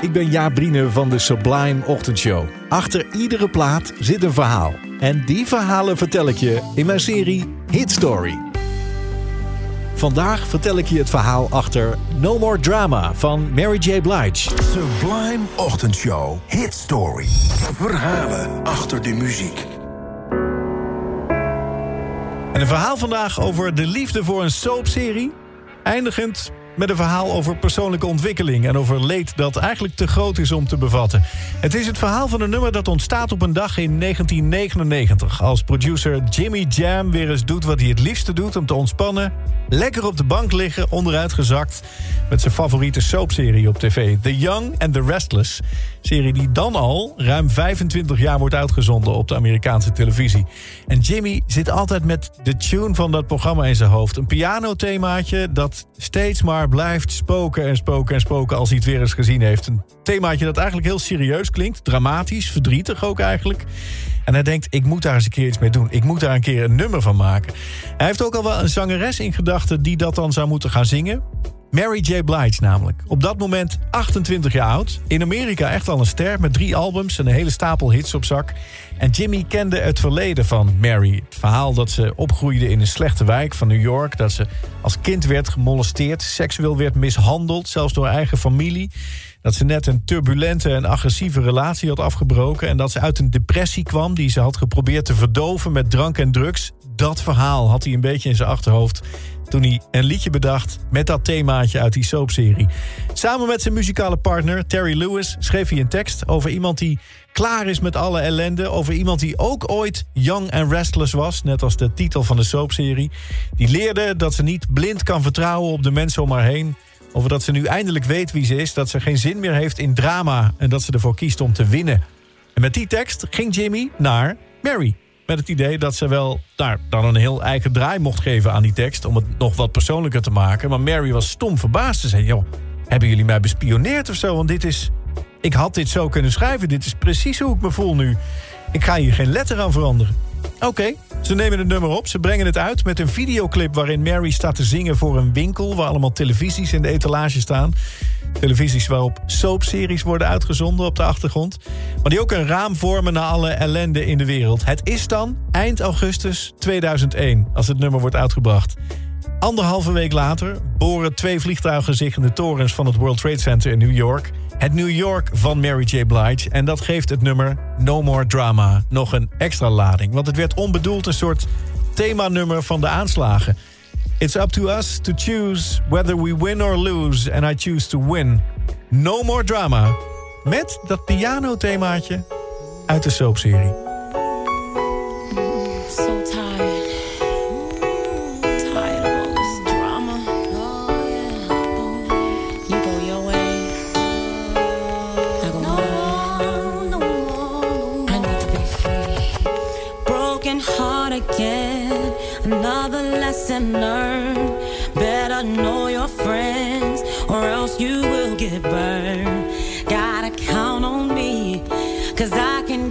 Ik ben Jaap Brine van de Sublime Ochtendshow. Achter iedere plaat zit een verhaal. En die verhalen vertel ik je in mijn serie Hit Story. Vandaag vertel ik je het verhaal achter No More Drama van Mary J. Blige. Sublime Ochtendshow. Hit Story. Verhalen achter de muziek. En een verhaal vandaag over de liefde voor een soapserie. Eindigend met een verhaal over persoonlijke ontwikkeling... en over leed dat eigenlijk te groot is om te bevatten. Het is het verhaal van een nummer dat ontstaat op een dag in 1999... als producer Jimmy Jam weer eens doet wat hij het liefste doet... om te ontspannen, lekker op de bank liggen, onderuitgezakt... met zijn favoriete soapserie op tv, The Young and the Restless... serie die dan al ruim 25 jaar wordt uitgezonden op de Amerikaanse televisie. En Jimmy zit altijd met de tune van dat programma in zijn hoofd. Een pianothemaatje dat steeds maar blijft spoken en spoken en spoken... als hij het weer eens gezien heeft. Een themaatje dat eigenlijk heel serieus klinkt. Dramatisch, verdrietig ook eigenlijk. En hij denkt, ik moet daar eens een keer iets mee doen. Ik moet daar een keer een nummer van maken. Hij heeft ook al wel een zangeres in gedachten... die dat dan zou moeten gaan zingen. Mary J. Blige namelijk. Op dat moment 28 jaar oud. In Amerika echt al een ster met drie albums en een hele stapel hits op zak. En Jimmy kende het verleden van Mary. Het verhaal dat ze opgroeide in een slechte wijk van New York. Dat ze als kind werd gemolesteerd, seksueel werd mishandeld, zelfs door eigen familie. Dat ze net een turbulente en agressieve relatie had afgebroken. En dat ze uit een depressie kwam die ze had geprobeerd te verdoven met drank en drugs. Dat verhaal had hij een beetje in zijn achterhoofd toen hij een liedje bedacht met dat themaatje uit die soapserie. Samen met zijn muzikale partner Terry Lewis schreef hij een tekst over iemand die klaar is met alle ellende. Over iemand die ook ooit young and restless was, net als de titel van de soapserie. Die leerde dat ze niet blind kan vertrouwen op de mensen om haar heen. Over dat ze nu eindelijk weet wie ze is, dat ze geen zin meer heeft in drama en dat ze ervoor kiest om te winnen. En met die tekst ging Jimmy naar Mary. Met het idee dat ze wel daar dan een heel eigen draai mocht geven aan die tekst... om het nog wat persoonlijker te maken. Maar Mary was stom verbaasd. Ze zei, joh, hebben jullie mij bespioneerd of zo? Want dit is... Ik had dit zo kunnen schrijven. Dit is precies hoe ik me voel nu. Ik ga hier geen letter aan veranderen. Oké, ze nemen het nummer op. Ze brengen het uit met een videoclip waarin Mary staat te zingen voor een winkel... waar allemaal televisies in de etalage staan. Televisies waarop soapseries worden uitgezonden op de achtergrond. Maar die ook een raam vormen naar alle ellende in de wereld. Het is dan eind augustus 2001 als het nummer wordt uitgebracht. Anderhalve week later boren twee vliegtuigen zich in de torens van het World Trade Center in New York. Het New York van Mary J. Blige. En dat geeft het nummer No More Drama nog een extra lading. Want het werd onbedoeld een soort themanummer van de aanslagen. It's up to us to choose whether we win or lose. And I choose to win. No More Drama. Met dat piano-themaatje uit de soapserie. Lesson learned. Better know your friends, or else you will get burned. Gotta count on me, cause I can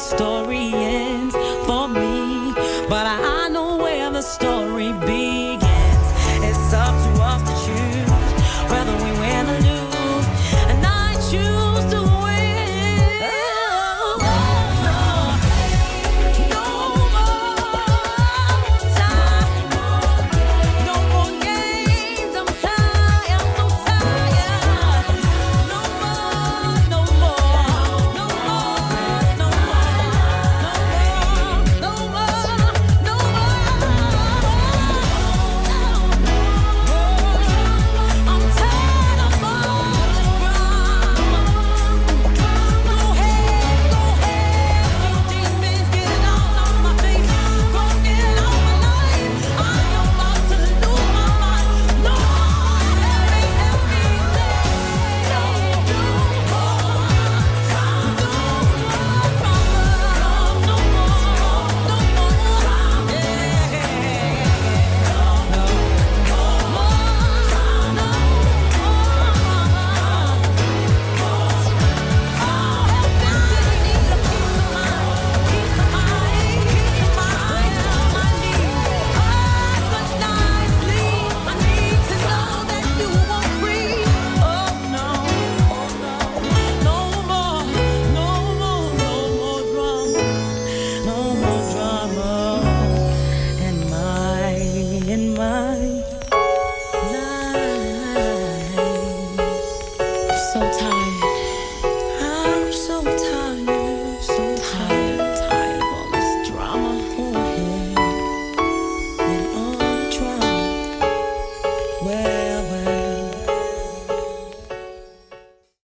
story ends.